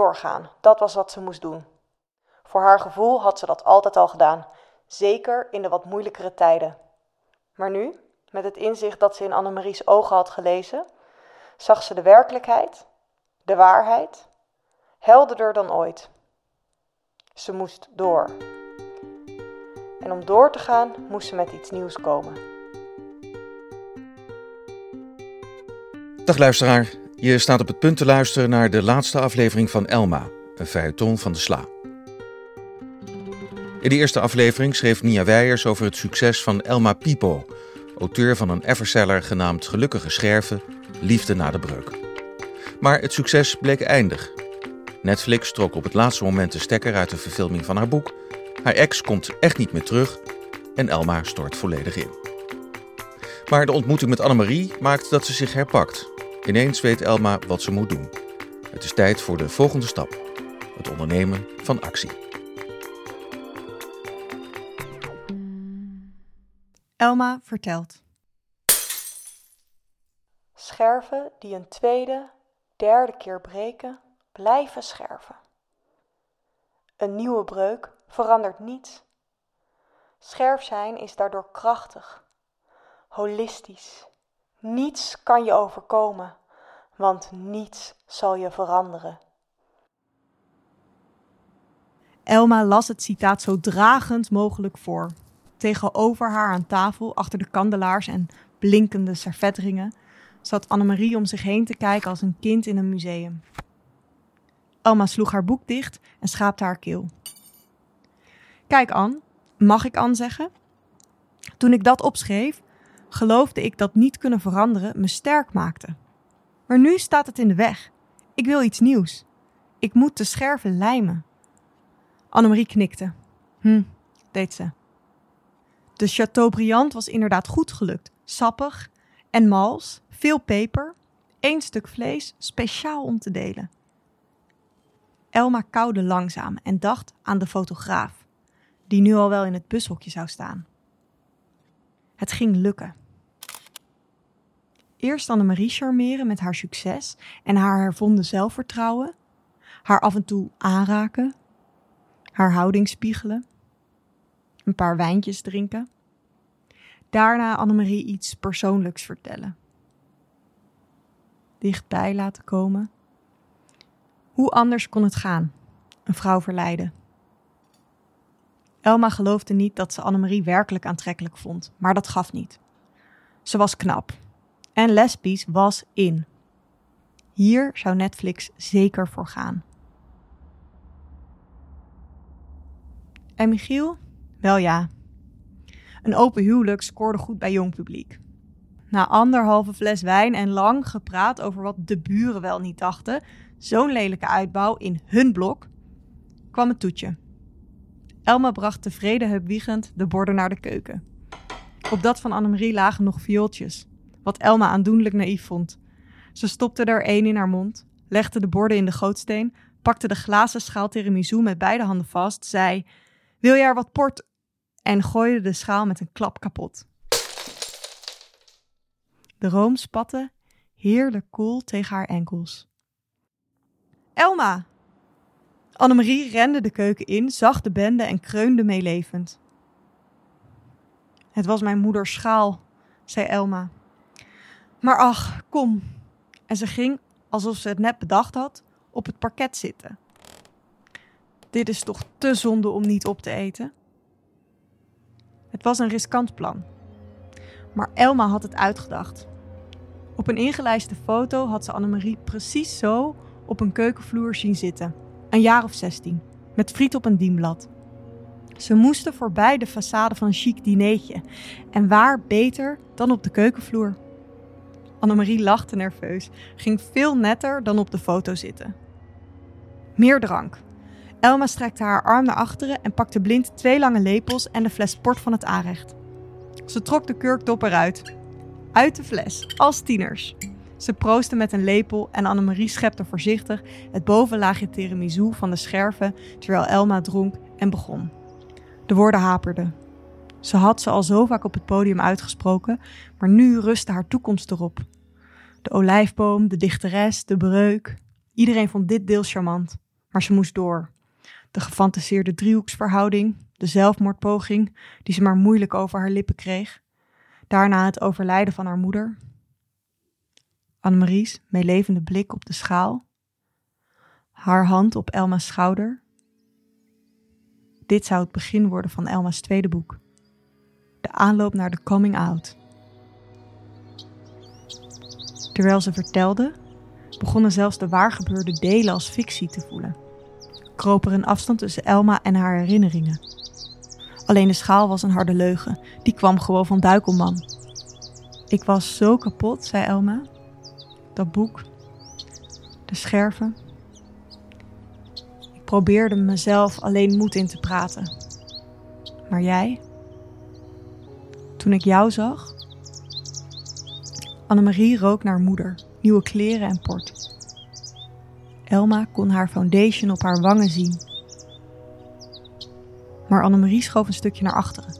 doorgaan. Dat was wat ze moest doen. Voor haar gevoel had ze dat altijd al gedaan, zeker in de wat moeilijkere tijden. Maar nu, met het inzicht dat ze in Annemarie's ogen had gelezen, zag ze de werkelijkheid, de waarheid, helderder dan ooit. Ze moest door. En om door te gaan, moest ze met iets nieuws komen. Dag luisteraar, je staat op het punt te luisteren naar de laatste aflevering van Elma, een feuilleton van de Sla. In de eerste aflevering schreef Nia Weijers over het succes van Elma Pipo, auteur van een everseller genaamd Gelukkige Scherven, Liefde na de breuk. Maar het succes bleek eindig. Netflix trok op het laatste moment de stekker uit de verfilming van haar boek. Haar ex komt echt niet meer terug en Elma stort volledig in. Maar de ontmoeting met Annemarie maakt dat ze zich herpakt. Ineens weet Elma wat ze moet doen. Het is tijd voor de volgende stap: het ondernemen van actie. Elma vertelt. Scherven die een tweede, derde keer breken, blijven scherven. Een nieuwe breuk verandert niets. Scherf zijn is daardoor krachtig, holistisch. Niets kan je overkomen, want niets zal je veranderen. Elma las het citaat zo dragend mogelijk voor. Tegenover haar aan tafel, achter de kandelaars en blinkende servetringen, zat Annemarie om zich heen te kijken als een kind in een museum. Elma sloeg haar boek dicht en schaapte haar keel. Kijk, Anne, mag ik Anne zeggen? Toen ik dat opschreef, geloofde ik dat niet kunnen veranderen me sterk maakte. Maar nu staat het in de weg. Ik wil iets nieuws. Ik moet de scherven lijmen. Annemarie knikte. Hm, deed ze. De Chateaubriand was inderdaad goed gelukt. Sappig en mals, veel peper, één stuk vlees, speciaal om te delen. Elma kauwde langzaam en dacht aan de fotograaf, die nu al wel in het bushokje zou staan. Het ging lukken. Eerst Annemarie charmeren met haar succes en haar hervonden zelfvertrouwen, haar af en toe aanraken, haar houding spiegelen, een paar wijntjes drinken. Daarna Annemarie iets persoonlijks vertellen. Dichtbij laten komen. Hoe anders kon het gaan? Een vrouw verleiden. Elma geloofde niet dat ze Annemarie werkelijk aantrekkelijk vond, maar dat gaf niet. Ze was knap. En lesbisch was in. Hier zou Netflix zeker voor gaan. En Michiel? Wel ja. Een open huwelijk scoorde goed bij jong publiek. Na anderhalve fles wijn en lang gepraat over wat de buren wel niet dachten, zo'n lelijke uitbouw in hun blok, kwam het toetje. Elma bracht tevreden hebwiegend de borden naar de keuken. Op dat van Annemarie lagen nog viooltjes, wat Elma aandoenlijk naïef vond. Ze stopte er één in haar mond, legde de borden in de gootsteen, pakte de glazen schaal tiramisu met beide handen vast, zei: Wil jij er wat port? en gooide de schaal met een klap kapot. De room spatte heerlijk koel tegen haar enkels. Elma! Annemarie rende de keuken in, zag de bende en kreunde meelevend. Het was mijn moeders schaal, zei Elma. Maar ach, kom. En ze ging, alsof ze het net bedacht had, op het parket zitten. Dit is toch te zonde om niet op te eten? Het was een riskant plan. Maar Elma had het uitgedacht. Op een ingelijste foto had ze Annemarie precies zo op een keukenvloer zien zitten. Een jaar of zestien, met friet op een dienblad. Ze moesten voorbij de façade van een chic dineetje. En waar beter dan op de keukenvloer? Annemarie lachte nerveus, ging veel netter dan op de foto zitten. Meer drank. Elma strekte haar arm naar achteren en pakte blind twee lange lepels en de fles port van het aanrecht. Ze trok de kurkdop eruit. Uit de fles, als tieners. Ze proostte met een lepel en Annemarie schepte voorzichtig het bovenlaagje tiramisu van de scherven terwijl Elma dronk en begon. De woorden haperden. Ze had ze al zo vaak op het podium uitgesproken, maar nu rustte haar toekomst erop. De olijfboom, de dichteres, de breuk. Iedereen vond dit deel charmant. Maar ze moest door. De gefantaseerde driehoeksverhouding, de zelfmoordpoging die ze maar moeilijk over haar lippen kreeg. Daarna het overlijden van haar moeder. Annemarie's meelevende blik op de schaal. Haar hand op Elma's schouder. Dit zou het begin worden van Elma's tweede boek. De aanloop naar de coming out. Terwijl ze vertelde, begonnen zelfs de waargebeurde delen als fictie te voelen. Kroop er een afstand tussen Elma en haar herinneringen. Alleen de schaal was een harde leugen. Die kwam gewoon van Duikelman. Ik was zo kapot, zei Elma. Dat boek. De scherven. Ik probeerde mezelf alleen moed in te praten. Maar jij? Toen ik jou zag. Annemarie rook naar moeder, nieuwe kleren en port. Elma kon haar foundation op haar wangen zien. Maar Annemarie schoof een stukje naar achteren.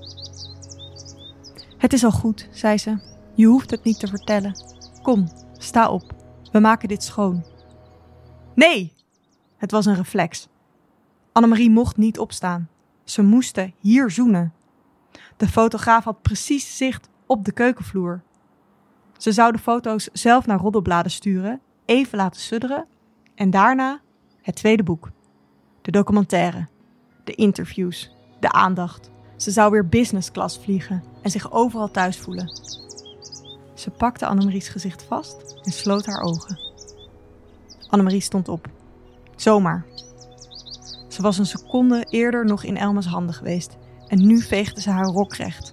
Het is al goed, zei ze. Je hoeft het niet te vertellen. Kom, sta op. We maken dit schoon. Nee! Het was een reflex. Annemarie mocht niet opstaan. Ze moesten hier zoenen. De fotograaf had precies zicht op de keukenvloer. Ze zou de foto's zelf naar roddelbladen sturen, even laten sudderen en daarna het tweede boek. De documentaire, de interviews, de aandacht. Ze zou weer business class vliegen en zich overal thuis voelen. Ze pakte Annemarie's gezicht vast en sloot haar ogen. Annemarie stond op. Zomaar. Ze was een seconde eerder nog in Elma's handen geweest en nu veegde ze haar rok recht.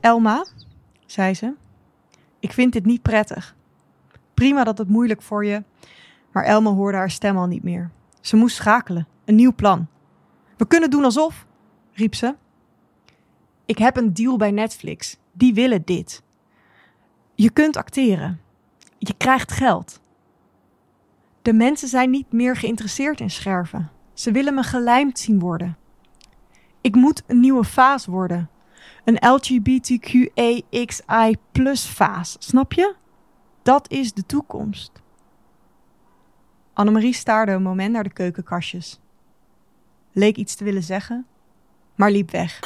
Elma, zei ze, ik vind dit niet prettig. Prima dat het moeilijk voor je, maar Elma hoorde haar stem al niet meer. Ze moest schakelen, een nieuw plan. We kunnen doen alsof, riep ze. Ik heb een deal bij Netflix. Die willen dit. Je kunt acteren. Je krijgt geld. De mensen zijn niet meer geïnteresseerd in scherven. Ze willen me gelijmd zien worden. Ik moet een nieuwe vaas worden. Een LGBTQAXI plus snap je? Dat is de toekomst. Annemarie staarde een moment naar de keukenkastjes. Leek iets te willen zeggen, maar liep weg.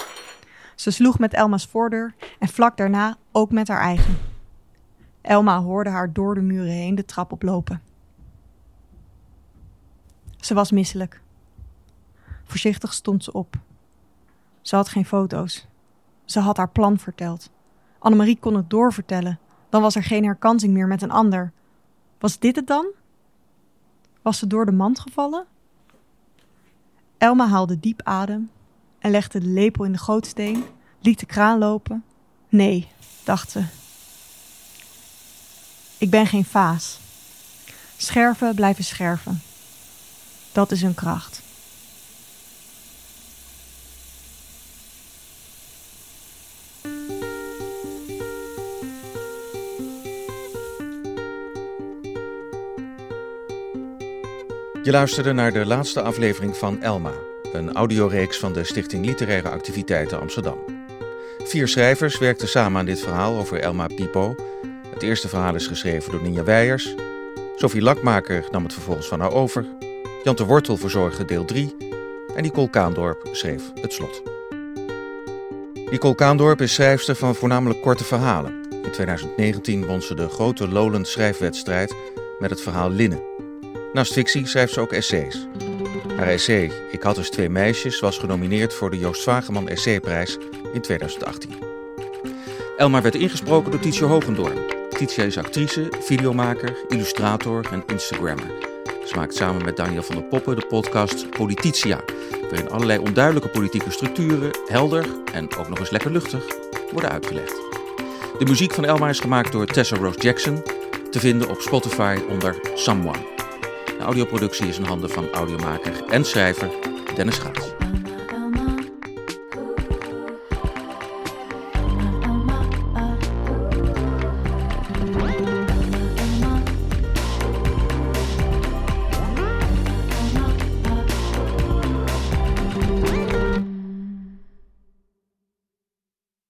Ze sloeg met Elma's voordeur en vlak daarna ook met haar eigen. Elma hoorde haar door de muren heen de trap oplopen. Ze was misselijk. Voorzichtig stond ze op. Ze had geen foto's. Ze had haar plan verteld. Annemarie kon het doorvertellen. Dan was er geen herkansing meer met een ander. Was dit het dan? Was ze door de mand gevallen? Elma haalde diep adem en legde de lepel in de gootsteen, liet de kraan lopen. Nee, dacht ze. Ik ben geen vaas. Scherven blijven scherven. Dat is hun kracht. Je luisterde naar de laatste aflevering van Elma, een audioreeks van de Stichting Literaire Activiteiten Amsterdam. Vier schrijvers werkten samen aan dit verhaal over Elma Pipo. Het eerste verhaal is geschreven door Ninja Weijers. Sophie Lakmaker nam het vervolgens van haar over. Jan de Wortel verzorgde deel 3. En Nicole Kaandorp schreef het slot. Nicole Kaandorp is schrijfster van voornamelijk korte verhalen. In 2019 won ze de grote Lowland schrijfwedstrijd met het verhaal Linnen. Naast fictie schrijft ze ook essays. Haar essay Ik had dus twee meisjes was genomineerd voor de Joost Vageman Essayprijs in 2018. Elma werd ingesproken door Tietje Hogendoorn. Tietje is actrice, videomaker, illustrator en Instagrammer. Ze maakt samen met Daniel van der Poppen de podcast Polititia, waarin allerlei onduidelijke politieke structuren helder en ook nog eens lekker luchtig worden uitgelegd. De muziek van Elma is gemaakt door Tessa Rose Jackson, te vinden op Spotify onder Someone. De audioproductie is in handen van audiomaker en schrijver Dennis Gaats.